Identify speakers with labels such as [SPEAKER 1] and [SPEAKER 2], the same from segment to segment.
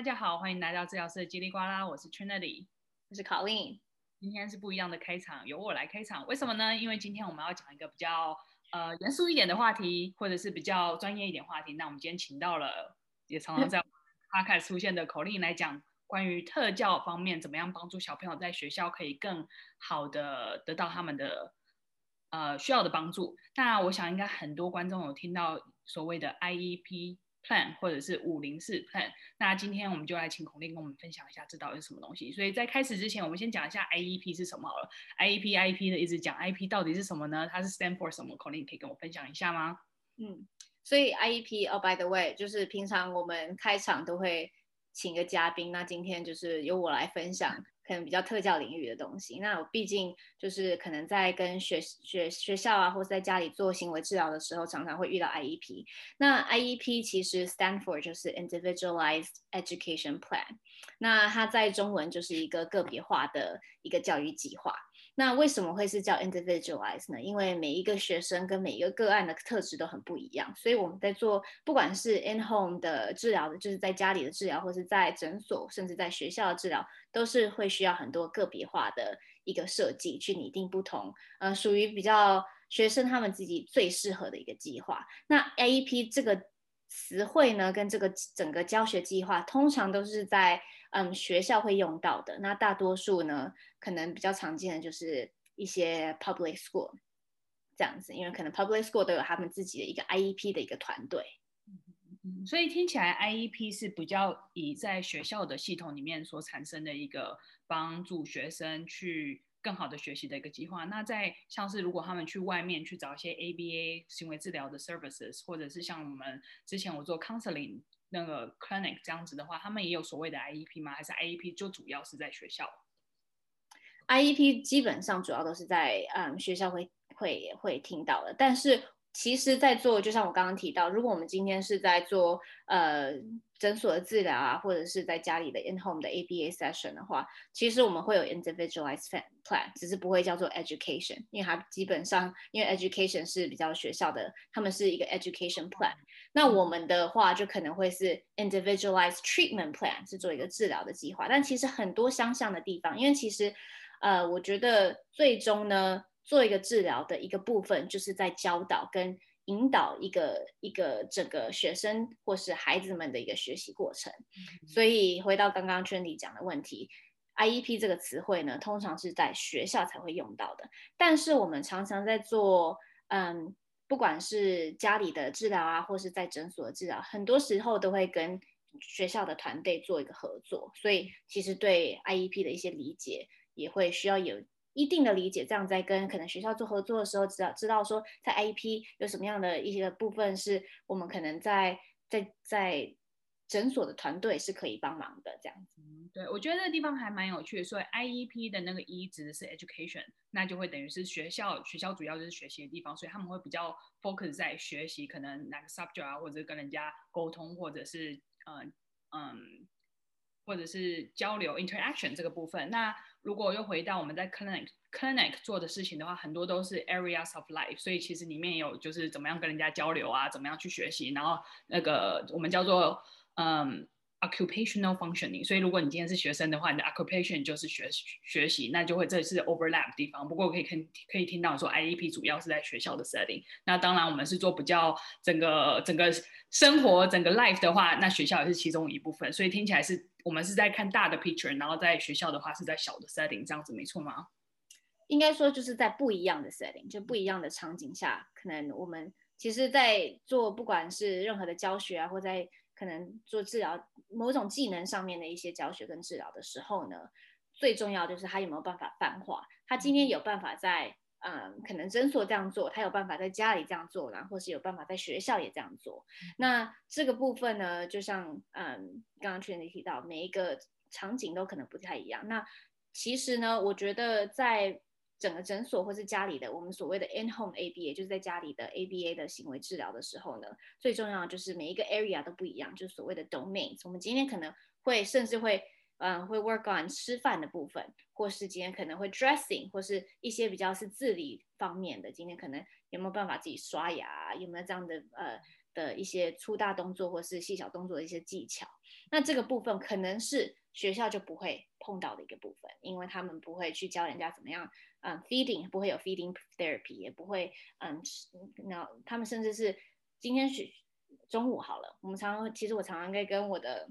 [SPEAKER 1] 大家好，欢迎来到治疗师的叽里呱啦，我是 Trinity，
[SPEAKER 2] 我是 Colleen。
[SPEAKER 1] 今天是不一样的开场，由我来开场。为什么呢？因为今天我们要讲一个比较呃严肃一点的话题，或者是比较专业一点话题。那我们今天请到了也常常在 Podcast 出现的 Colleen 来讲关于特教方面，怎么样帮助小朋友在学校可以更好的得到他们的呃需要的帮助。那我想应该很多观众有听到所谓的 IEP。Plan 或者是五零四 Plan，那今天我们就来请孔令跟我们分享一下这到底是什么东西。所以在开始之前，我们先讲一下 IEP 是什么好了。IEP IEP 的一直讲 IEP 到底是什么呢？它是 stand for 什么孔令可以跟我分享一下吗？
[SPEAKER 2] 嗯，所以 IEP 哦，by the way，就是平常我们开场都会请个嘉宾，那今天就是由我来分享。可能比较特教领域的东西，那我毕竟就是可能在跟学学学校啊，或者在家里做行为治疗的时候，常常会遇到 IEP。那 IEP 其实 stand for 就是 Individualized Education Plan，那它在中文就是一个个别化的一个教育计划。那为什么会是叫 individualized 呢？因为每一个学生跟每一个个案的特质都很不一样，所以我们在做不管是 in home 的治疗的，就是在家里的治疗，或是在诊所，甚至在学校的治疗，都是会需要很多个别化的一个设计，去拟定不同，呃，属于比较学生他们自己最适合的一个计划。那 IEP 这个词汇呢，跟这个整个教学计划，通常都是在嗯学校会用到的。那大多数呢，可能比较常见的就是一些 public school 这样子，因为可能 public school 都有他们自己的一个 IEP 的一个团
[SPEAKER 1] 队。所以听起来 IEP 是比较以在学校的系统里面所产生的一个帮助学生去更好的学习的一个计划。那在像是如果他们去外面去找一些 ABA 行为治疗的 services，或者是像我们之前我做 counseling 那个 clinic 这样子的话，他们也有所谓的 IEP 吗？还是 IEP 就主要是在学校
[SPEAKER 2] ？IEP 基本上主要都是在嗯学校会会会听到的，但是其实，在做就像我刚刚提到，如果我们今天是在做呃诊所的治疗啊，或者是在家里的 in home 的 ABA session 的话，其实我们会有 individualized plan，只是不会叫做 education，因为它基本上因为 education 是比较学校的，他们是一个 education plan，那我们的话就可能会是 individualized treatment plan，是做一个治疗的计划，但其实很多相像的地方，因为其实。呃，我觉得最终呢，做一个治疗的一个部分，就是在教导跟引导一个一个整个学生或是孩子们的一个学习过程。嗯、所以回到刚刚 Trinity 讲的问题，IEP 这个词汇呢，通常是在学校才会用到的。但是我们常常在做，嗯，不管是家里的治疗啊，或是在诊所的治疗，很多时候都会跟学校的团队做一个合作。所以其实对 IEP 的一些理解。也会需要有一定的理解，这样在跟可能学校做合作的时候，知道知道说在 IEP 有什么样的一些部分是我们可能在在在诊所的团队是可以帮忙的，这样子。
[SPEAKER 1] 对，我觉得这个地方还蛮有趣的。所以 IEP 的那个 E 指的是 education，那就会等于是学校，学校主要就是学习的地方，所以他们会比较 focus 在学习，可能哪个 subject 啊，或者跟人家沟通，或者是嗯嗯，或者是交流 interaction 这个部分。那如果又回到我们在 clinic clinic 做的事情的话，很多都是 areas of life，所以其实里面有就是怎么样跟人家交流啊，怎么样去学习，然后那个我们叫做嗯 occupational functioning。所以如果你今天是学生的话，你的 occupation 就是学学习，那就会这是 overlap 地方。不过可以可可以听到说 IEP 主要是在学校的 setting。那当然我们是做比较整个整个生活整个 life 的话，那学校也是其中一部分。所以听起来是。我们是在看大的 picture，然后在学校的话是在小的 setting，这样子没错吗？
[SPEAKER 2] 应该说就是在不一样的 setting，就不一样的场景下，可能我们其实，在做不管是任何的教学啊，或在可能做治疗某种技能上面的一些教学跟治疗的时候呢，最重要就是他有没有办法泛化，他今天有办法在。嗯，可能诊所这样做，他有办法在家里这样做，然后或是有办法在学校也这样做。那这个部分呢，就像嗯，刚刚 Trinity 提到，每一个场景都可能不太一样。那其实呢，我觉得在整个诊所或是家里的我们所谓的 in-home ABA，就是在家里的 ABA 的行为治疗的时候呢，最重要的就是每一个 area 都不一样，就是所谓的 domains。我们今天可能会甚至会。嗯，会 work on 吃饭的部分，或是今天可能会 dressing，或是一些比较是自理方面的。今天可能有没有办法自己刷牙，有没有这样的呃的一些粗大动作或是细小动作的一些技巧？那这个部分可能是学校就不会碰到的一个部分，因为他们不会去教人家怎么样，嗯，feeding 不会有 feeding therapy，也不会，嗯，那他们甚至是今天学中午好了，我们常常其实我常常会跟我的。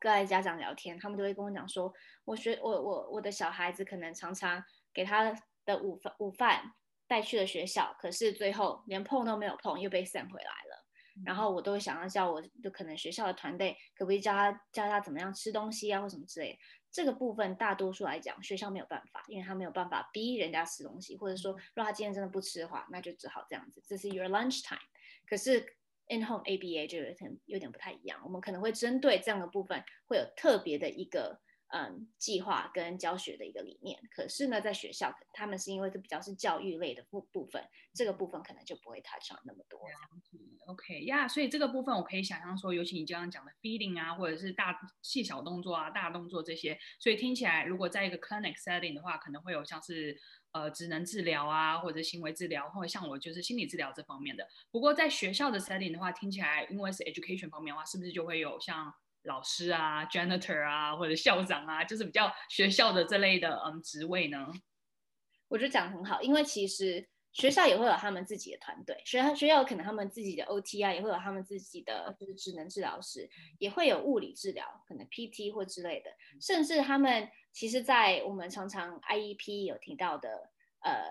[SPEAKER 2] 个爱家长聊天，他们都会跟我讲说，我学我我我的小孩子可能常常给他的午饭午饭带去了学校，可是最后连碰都没有碰，又被 send 回来了。嗯、然后我都会想要叫我就可能学校的团队可不可以教他教他怎么样吃东西啊，或什么之类的。这个部分大多数来讲，学校没有办法，因为他没有办法逼人家吃东西，或者说如果他今天真的不吃的话，那就只好这样子，这是 your lunch time。可是。In-home ABA 就有点有点不太一样，我们可能会针对这样的部分，会有特别的一个嗯计划跟教学的一个理念。可是呢，在学校，他们是因为这比较是教育类的部部分，这个部分可能就不会 touch on 那么多。
[SPEAKER 1] OK 呀，所以这个部分我可以想象说，尤其你刚刚讲的 feeding 啊，或者是大细小动作啊、大动作这些，所以听起来，如果在一个 clinic setting 的话，可能会有像是。呃，职能治疗啊，或者行为治疗，或者像我就是心理治疗这方面的。不过在学校的 setting 的话，听起来因为是 education 方面的话，是不是就会有像老师啊、janitor 啊，或者校长啊，就是比较学校的这类的嗯职位呢？
[SPEAKER 2] 我觉得讲得很好，因为其实学校也会有他们自己的团队，学校学校可能他们自己的 OT 啊，也会有他们自己的就是职能治疗师，也会有物理治疗，可能 PT 或之类的，甚至他们。其实，在我们常常 IEP 有提到的，呃，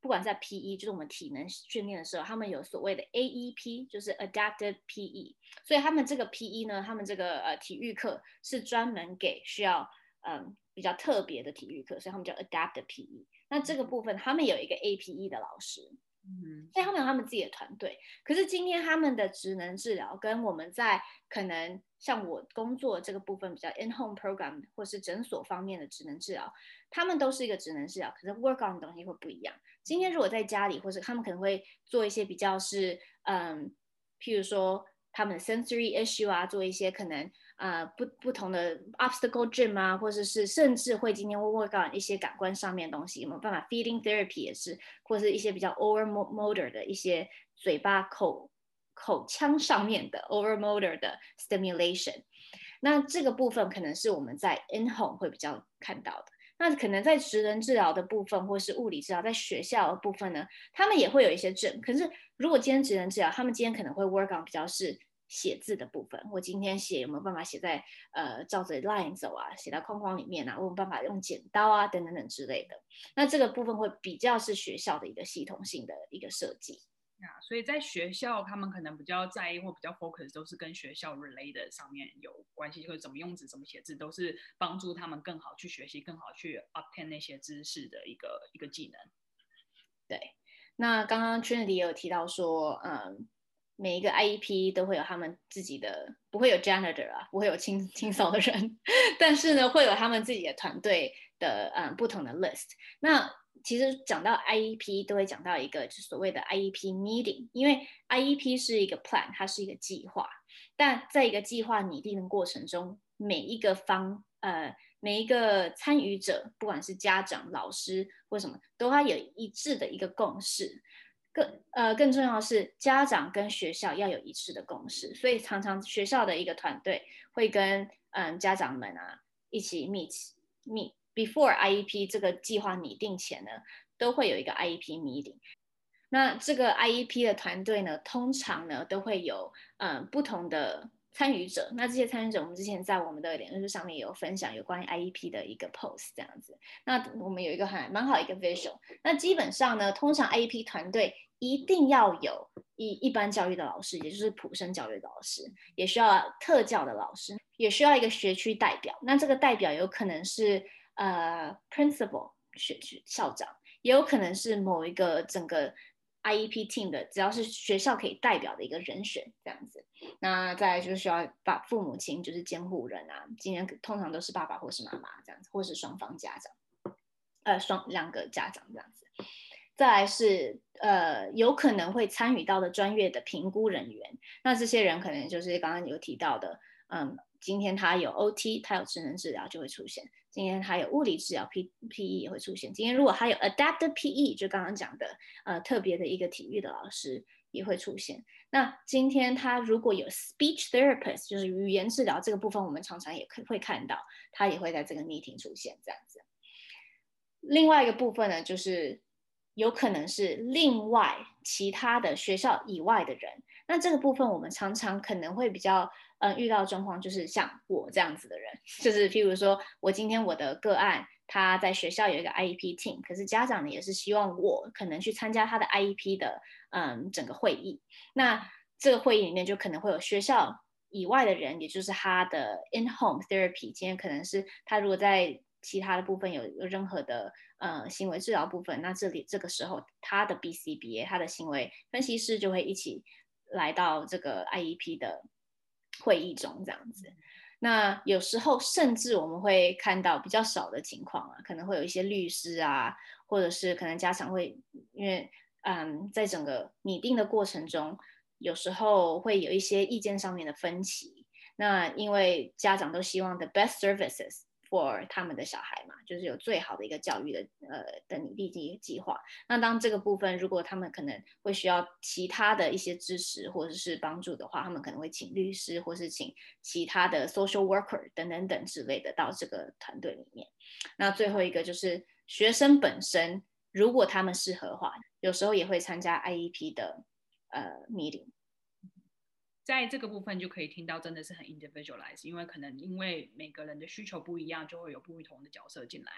[SPEAKER 2] 不管在 PE，就是我们体能训练的时候，他们有所谓的 AEP，就是 Adaptive PE。所以他们这个 PE 呢，他们这个呃体育课是专门给需要嗯、比较特别的体育课，所以他们叫 Adaptive PE。那这个部分，他们有一个 APE 的老师。嗯，所以他们有他们自己的团队，可是今天他们的职能治疗跟我们在可能像我工作这个部分比较 in home program 或是诊所方面的职能治疗，他们都是一个职能治疗，可是 work on 的东西会不一样。今天如果在家里，或者他们可能会做一些比较是嗯，譬如说他们的 sensory issue 啊，做一些可能。啊、不不同的 obstacle gym 啊，或者是甚至会今天会 work on 一些感官上面的东西，有没有办法 feeding therapy 也是，或是一些比较 over motor 的一些嘴巴口口腔上面的 over motor 的 stimulation。那这个部分可能是我们在 in home 会比较看到的。那可能在职能治疗的部分，或是物理治疗，在学校的部分呢，他们也会有一些症。可是如果今天职能治疗，他们今天可能会 work on 比较是。写字的部分，我今天写有没有办法写在呃照着 line 走啊，写到框框里面啊，我有没有办法用剪刀啊等等等之类的。那这个部分会比较是学校的一个系统性的一个设计。
[SPEAKER 1] 啊，所以在学校他们可能比较在意或比较 focus 都是跟学校 related 上面有关系，或者怎么用纸、怎么写字，都是帮助他们更好去学习、更好去 obtain 那些知识的一个一个技能。
[SPEAKER 2] 对，那刚刚 Trinity 也有提到说，嗯。每一个 IEP 都会有他们自己的，不会有 janitor 啊，不会有清清扫的人，但是呢，会有他们自己的团队的嗯不同的 list。那其实讲到 IEP 都会讲到一个就所谓的 IEP meeting，因为 IEP 是一个 plan，它是一个计划，但在一个计划拟定的过程中，每一个方呃每一个参与者，不管是家长、老师或什么，都要有一致的一个共识。更呃更重要的是，家长跟学校要有一致的共识，所以常常学校的一个团队会跟嗯家长们啊一起 meet meet before IEP 这个计划拟定前呢，都会有一个 IEP meeting。那这个 IEP 的团队呢，通常呢都会有嗯不同的参与者。那这些参与者，我们之前在我们的脸书上面有分享有关于 IEP 的一个 post 这样子。那我们有一个很蛮好一个 visual。那基本上呢，通常 IEP 团队。一定要有一一般教育的老师，也就是普生教育的老师，也需要特教的老师，也需要一个学区代表。那这个代表有可能是呃 principal 学区校长，也有可能是某一个整个 IEP team 的，只要是学校可以代表的一个人选这样子。那再就是需要把父母亲就是监护人啊，今天通常都是爸爸或是妈妈这样子，或是双方家长，呃双两个家长这样子。再来是呃有可能会参与到的专业的评估人员，那这些人可能就是刚刚有提到的，嗯，今天他有 OT，他有职能治疗就会出现；今天他有物理治疗 P PE 也会出现；今天如果他有 Adaptive PE，就刚刚讲的呃特别的一个体育的老师也会出现。那今天他如果有 Speech Therapist，就是语言治疗这个部分，我们常常也可会看到，他也会在这个 meeting 出现这样子。另外一个部分呢，就是有可能是另外其他的学校以外的人。那这个部分我们常常可能会比较嗯遇到状况，就是像我这样子的人，就是譬如说我今天我的个案他在学校有一个 IEP team，可是家长呢也是希望我可能去参加他的 IEP 的嗯整个会议。那这个会议里面就可能会有学校以外的人，也就是他的 in-home therapy。今天可能是他如果在其他的部分有有任何的呃行为治疗部分，那这里这个时候他的 BCBA 他的行为分析师就会一起来到这个 IEP 的会议中这样子。那有时候甚至我们会看到比较少的情况啊，可能会有一些律师啊，或者是可能家长会因为嗯在整个拟定的过程中，有时候会有一些意见上面的分歧。那因为家长都希望 the best services。For 他们的小孩嘛，就是有最好的一个教育的呃的拟定计计划。那当这个部分如果他们可能会需要其他的一些支持或者是帮助的话，他们可能会请律师或是请其他的 social worker 等等等之类的到这个团队里面。那最后一个就是学生本身，如果他们适合的话，有时候也会参加 IEP 的呃 meeting。
[SPEAKER 1] 在这个部分就可以听到，真的是很 individualized，因为可能因为每个人的需求不一样，就会有不同的角色进来。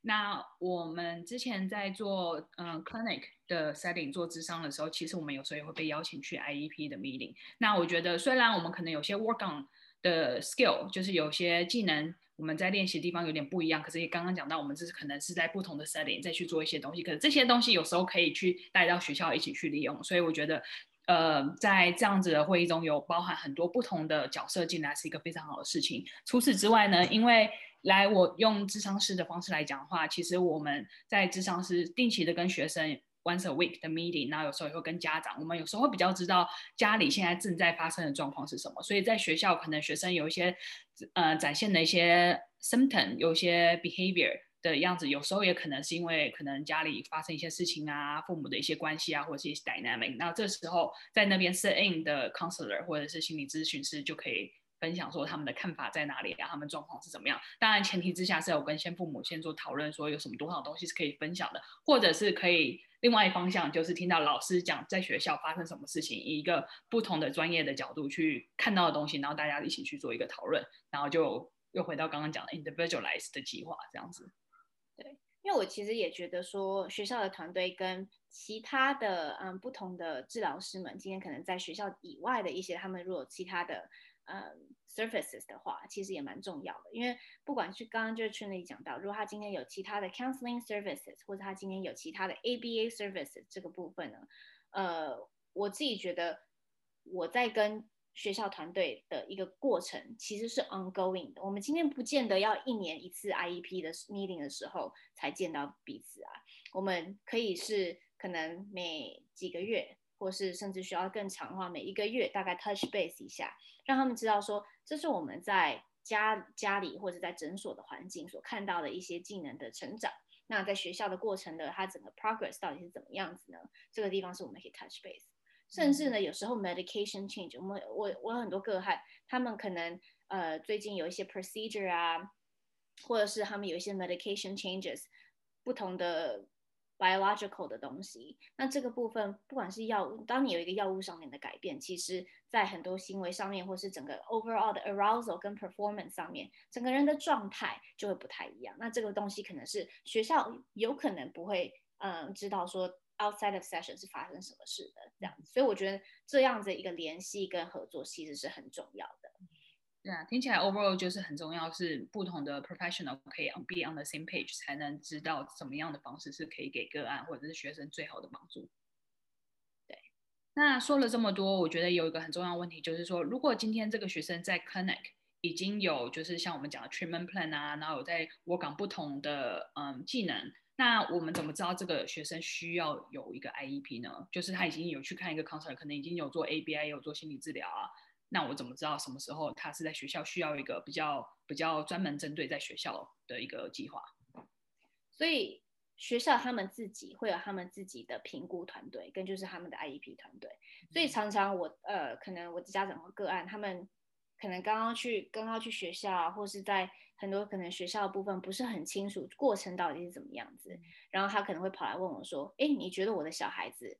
[SPEAKER 1] 那我们之前在做嗯、clinic 的 setting 做智商的时候，其实我们有时候也会被邀请去 IEP 的 meeting。那我觉得虽然我们可能有些 work on 的 skill，就是有些技能我们在练习的地方有点不一样，可是也刚刚讲到，我们这是可能是在不同的 setting 再去做一些东西，可是这些东西有时候可以去带到学校一起去利用，所以我觉得。呃，在这样子的会议中有包含很多不同的角色进来，是一个非常好的事情。除此之外呢，因为来我用智商师的方式来讲的话，其实我们在智商师定期的跟学生 once a week 的 meeting，然后有时候也会跟家长，我们有时候会比较知道家里现在正在发生的状况是什么。所以在学校可能学生有一些呃展现的一些 symptom，有一些 behavior。的样子，有时候也可能是因为可能家里发生一些事情啊，父母的一些关系啊，或者是一些 dynamic。那这时候在那边 sit in 的 counselor 或者是心理咨询师就可以分享说他们的看法在哪里啊，他们状况是怎么样。当然前提之下是有跟先父母先做讨论，说有什么多少东西是可以分享的，或者是可以另外一方向就是听到老师讲在学校发生什么事情，以一个不同的专业的角度去看到的东西，然后大家一起去做一个讨论，然后就又回到刚刚讲的 individualized 的计划这样子。
[SPEAKER 2] 因为我其实也觉得说，学校的团队跟其他的嗯不同的治疗师们，今天可能在学校以外的一些，他们如果其他的嗯 services 的话，其实也蛮重要的。因为不管是刚刚就是群里讲到，如果他今天有其他的 counseling services，或者他今天有其他的 ABA services 这个部分呢，呃，我自己觉得我在跟学校团队的一个过程其实是 ongoing 的。我们今天不见得要一年一次 IEP 的 meeting 的时候才见到彼此啊。我们可以是可能每几个月，或是甚至需要更长的话，每一个月大概 touch base 一下，让他们知道说这是我们在家家里或者在诊所的环境所看到的一些技能的成长。那在学校的过程的它整个 progress 到底是怎么样子呢？这个地方是我们可以 touch base。甚至呢，有时候 medication change，我们我我有很多个案，他们可能呃最近有一些 procedure 啊，或者是他们有一些 medication changes，不同的 biological 的东西。那这个部分，不管是药物，当你有一个药物上面的改变，其实在很多行为上面，或是整个 overall 的 arousal 跟 performance 上面，整个人的状态就会不太一样。那这个东西可能是学校有可能不会嗯知道说。Outside of session 是发生什么事的这样子，所以我觉得这样子一个联系跟合作其实是很重要的。
[SPEAKER 1] 对啊，听起来 overall 就是很重要，是不同的 professional 可以 be on the same page，才能知道怎么样的方式是可以给个案或者是学生最好的帮助。
[SPEAKER 2] 对，
[SPEAKER 1] 那说了这么多，我觉得有一个很重要的问题，就是说，如果今天这个学生在 clinic 已经有就是像我们讲的 treatment plan 啊，然后有在 work on 不同的嗯技能。那我们怎么知道这个学生需要有一个 IEP 呢？就是他已经有去看一个 counselor，可能已经有做 ABI，有做心理治疗啊。那我怎么知道什么时候他是在学校需要一个比较比较专门针对在学校的一个计划？
[SPEAKER 2] 所以学校他们自己会有他们自己的评估团队，跟就是他们的 IEP 团队。所以常常我呃，可能我的家长和个案，他们可能刚刚去刚刚去学校，或是在很多可能学校的部分不是很清楚过程到底是怎么样子，然后他可能会跑来问我说：“哎，你觉得我的小孩子？”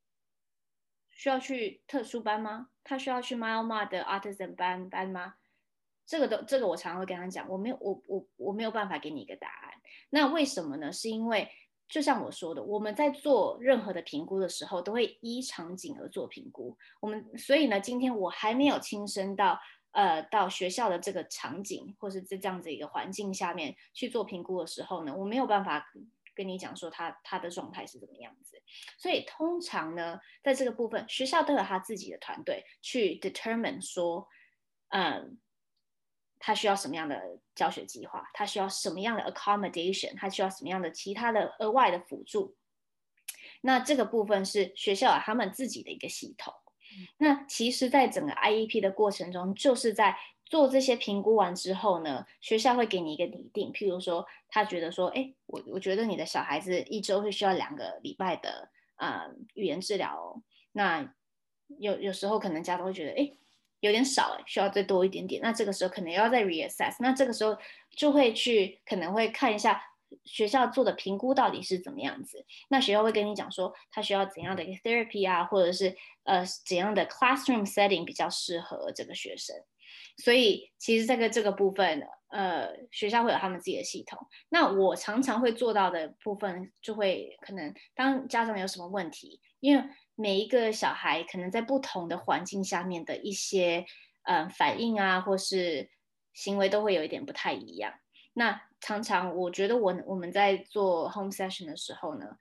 [SPEAKER 2] 需要去特殊班吗？他需要去 Mildmod 的 Artisan 班班吗？这个都这个我常常会跟他讲，我没有我我我没有办法给你一个答案。那为什么呢？是因为就像我说的，我们在做任何的评估的时候，都会依场景而做评估。我们所以呢，今天我还没有亲身到呃到学校的这个场景，或是在这样子一个环境下面去做评估的时候呢，我没有办法。跟你讲说他他的状态是怎么样子，所以通常呢，在这个部分，学校都有他自己的团队去 determine 说，嗯，他需要什么样的教学计划，他需要什么样的 accommodation，他需要什么样的其他的额外的辅助。那这个部分是学校有他们自己的一个系统。那其实，在整个 IEP 的过程中，就是在。做这些评估完之后呢，学校会给你一个拟定，譬如说，他觉得说，哎，我我觉得你的小孩子一周会需要两个礼拜的呃语言治疗哦。那有有时候可能家长会觉得，哎，有点少，哎，需要再多一点点。那这个时候可能要再 reassess。那这个时候就会去可能会看一下学校做的评估到底是怎么样子。那学校会跟你讲说，他需要怎样的一个 therapy 啊，或者是呃怎样的 classroom setting 比较适合这个学生。所以其实这个这个部分，呃，学校会有他们自己的系统。那我常常会做到的部分，就会可能当家长有什么问题，因为每一个小孩可能在不同的环境下面的一些呃反应啊，或是行为都会有一点不太一样。那常常我觉得我我们在做 home session 的时候呢。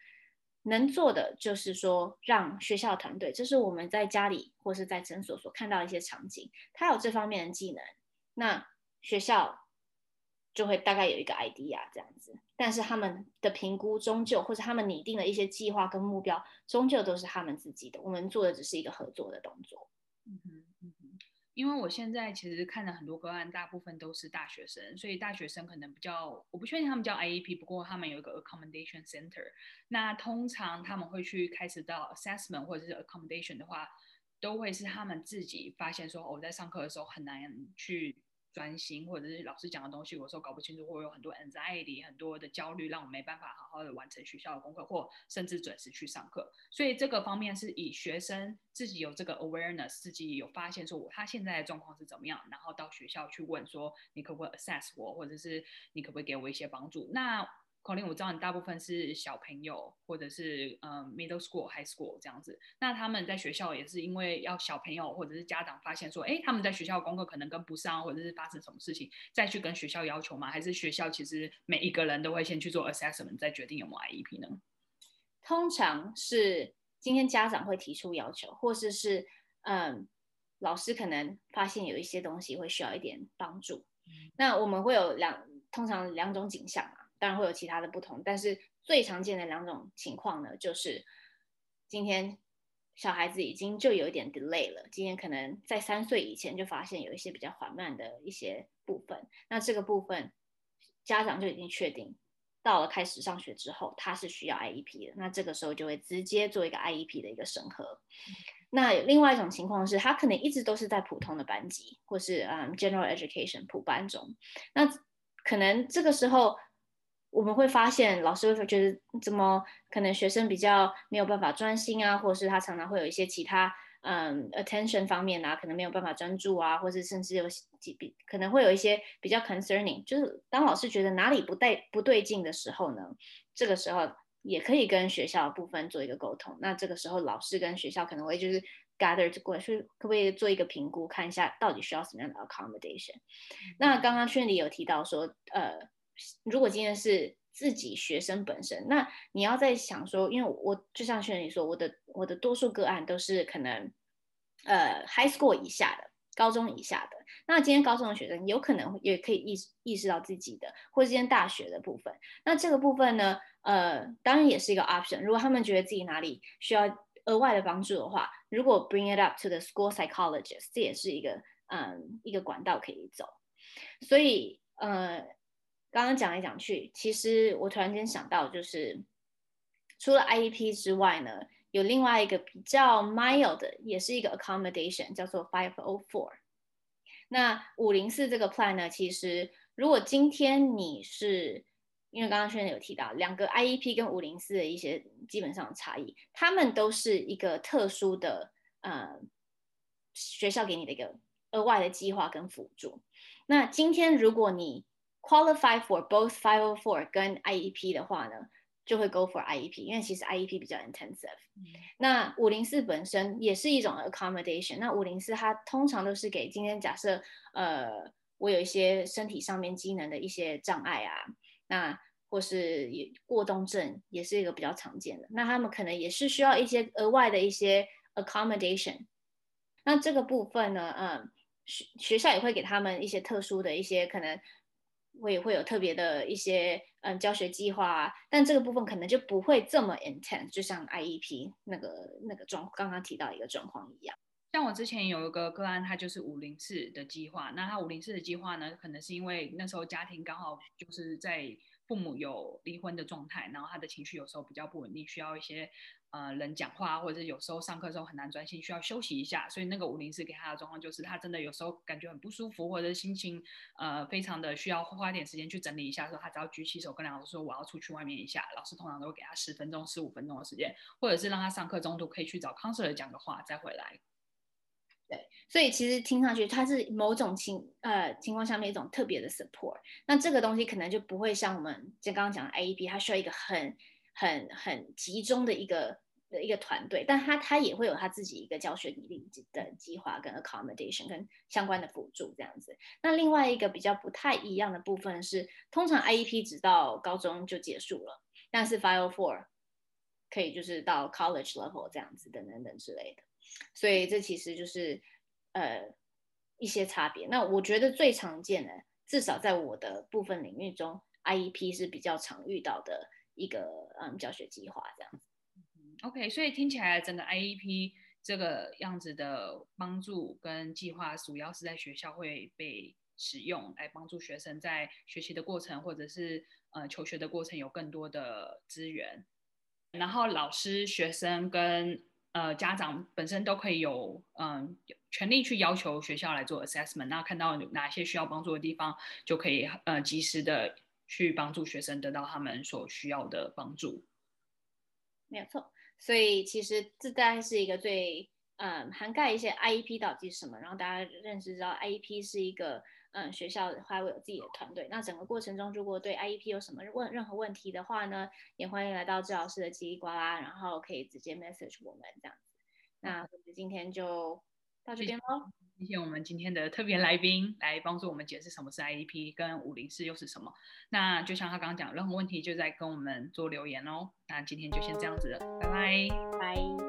[SPEAKER 2] 能做的就是说，让学校团队，这是我们在家里或是在诊所所看到一些场景，他有这方面的技能，那学校就会大概有一个 idea 这样子。但是他们的评估终究，或者他们拟定的一些计划跟目标，终究都是他们自己的。我们做的只是一个合作的动作。
[SPEAKER 1] 嗯哼。因为我现在其实看了很多个案，大部分都是大学生，所以大学生可能比较，我不确定他们叫 IEP，不过他们有一个 accommodation center。那通常他们会去开始到 assessment 或者是 accommodation 的话，都会是他们自己发现说，我在上课的时候很难去。专心，或者是老师讲的东西，我说搞不清楚，或有很多 anxiety，很多的焦虑，让我没办法好好的完成学校的功课，或甚至准时去上课。所以这个方面是以学生自己有这个 awareness，自己有发现说我他现在的状况是怎么样，然后到学校去问说，你可不可以 assess 我，或者是你可不可以给我一些帮助？那 Colin，我知道你大部分是小朋友，或者是嗯、呃、middle school、high school 这样子。那他们在学校也是因为要小朋友或者是家长发现说，哎，他们在学校功课可能跟不上，或者是发生什么事情，再去跟学校要求吗？还是学校其实每一个人都会先去做 assessment，再决定有没有 IEP 呢？
[SPEAKER 2] 通常是今天家长会提出要求，或者是是嗯老师可能发现有一些东西会需要一点帮助。嗯、那我们会有两通常两种景象嘛。当然会有其他的不同，但是最常见的两种情况呢，就是今天小孩子已经就有一点 delay 了，今天可能在三岁以前就发现有一些比较缓慢的一些部分，那这个部分家长就已经确定，到了开始上学之后，他是需要 IEP 的，那这个时候就会直接做一个 IEP 的一个审核。那另外一种情况是，他可能一直都是在普通的班级，或是嗯 general education 普班中，那可能这个时候。我们会发现，老师会觉得怎么可能学生比较没有办法专心啊，或者是他常常会有一些其他嗯 attention 方面啊，可能没有办法专注啊，或者甚至有几比可能会有一些比较 concerning，就是当老师觉得哪里不对不对劲的时候呢，这个时候也可以跟学校部分做一个沟通。那这个时候老师跟学校可能会就是 gather 过去，可不可以做一个评估，看一下到底需要什么样的 accommodation。那刚刚 Trinity 有提到说，呃。如果今天是自己学生本身，那你要在想说，因为我就像学你说，我的我的多数个案都是可能，呃，high school 以下的，高中以下的。那今天高中的学生有可能也可以意识意识到自己的，或者今天大学的部分。那这个部分呢，呃，当然也是一个 option。如果他们觉得自己哪里需要额外的帮助的话，如果 bring it up to the school psychologist，这也是一个嗯一个管道可以走。所以呃，刚刚讲来讲去，其实我突然间想到，就是除了 IEP 之外呢，有另外一个比较 mild 的，也是一个 accommodation，叫做 Five O Four。那五零四这个 plan 呢，其实如果今天你是因为刚刚确实有提到两个 IEP 跟五零四的一些基本上的差异，他们都是一个特殊的呃学校给你的一个额外的计划跟辅助。那今天如果你 qualify for both 504跟 IEP 的话呢，就会 go for IEP，因为其实 IEP 比较 intensive。嗯、那五零四本身也是一种 accommodation。那五零四它通常都是给今天假设呃我有一些身体上面机能的一些障碍啊。那或是过动症也是一个比较常见的，那他们可能也是需要一些额外的一些 accommodation。那这个部分呢，嗯，学学校也会给他们一些特殊的一些可能会会有特别的一些嗯教学计划啊，但这个部分可能就不会这么 intense，就像 IEP 那个那个状刚刚提到一个状况一样。
[SPEAKER 1] 像我之前有一个个案，他就是五零四的计划，那他五零四的计划呢，可能是因为那时候家庭刚好就是在。父母有离婚的状态，然后他的情绪有时候比较不稳定，需要一些呃人讲话，或者有时候上课时候很难专心，需要休息一下。所以那个五零四给他的状况就是，他真的有时候感觉很不舒服，或者心情呃非常的需要花点时间去整理一下的时候，他只要举起手跟老师说我要出去外面一下，老师通常都会给他十分钟、十五分钟的时间，或者是让他上课中途可以去找 counselor 讲个话再回
[SPEAKER 2] 来。所以其实听上去它是某种情呃情况下面一种特别的 support。那这个东西可能就不会像我们就刚刚讲的 IEP，它需要一个很很很集中的一个的一个团队，但它它也会有它自己一个教学能力的计划跟 accommodation 跟相关的辅助这样子。那另外一个比较不太一样的部分是，通常 IEP 直到高中就结束了，但是 File Four 可以就是到 college level 这样子等等等之类的。所以这其实就是呃一些差别。那我觉得最常见的，至少在我的部分领域中，IEP 是比较常遇到的一个嗯教学计划这样子。
[SPEAKER 1] OK，所以听起来整个 IEP 这个样子的帮助跟计划，主要是在学校会被使用来帮助学生在学习的过程或者是呃求学的过程有更多的资源，然后老师、学生跟呃，家长本身都可以有嗯有权利去要求学校来做 assessment，那看到哪些需要帮助的地方，就可以呃及时的去帮助学生得到他们所需要的帮助。
[SPEAKER 2] 没有错，所以其实这大概是一个最嗯涵盖一些 IEP 到底是什么，然后大家认识到 IEP 是一个。嗯，学校的话，我有自己的团队。那整个过程中，如果对 IEP 有什么问任何问题的话呢，也欢迎来到治疗师的叽里呱啦，然后可以直接 message 我们这样子。那我们今天就到这边喽。
[SPEAKER 1] 谢谢我们今天的特别来宾来帮助我们解释什么是 IEP 跟五零四又是什么。那就像他刚刚讲，任何问题就在跟我们做留言哦。那今天就先这样子了，拜拜，
[SPEAKER 2] 拜。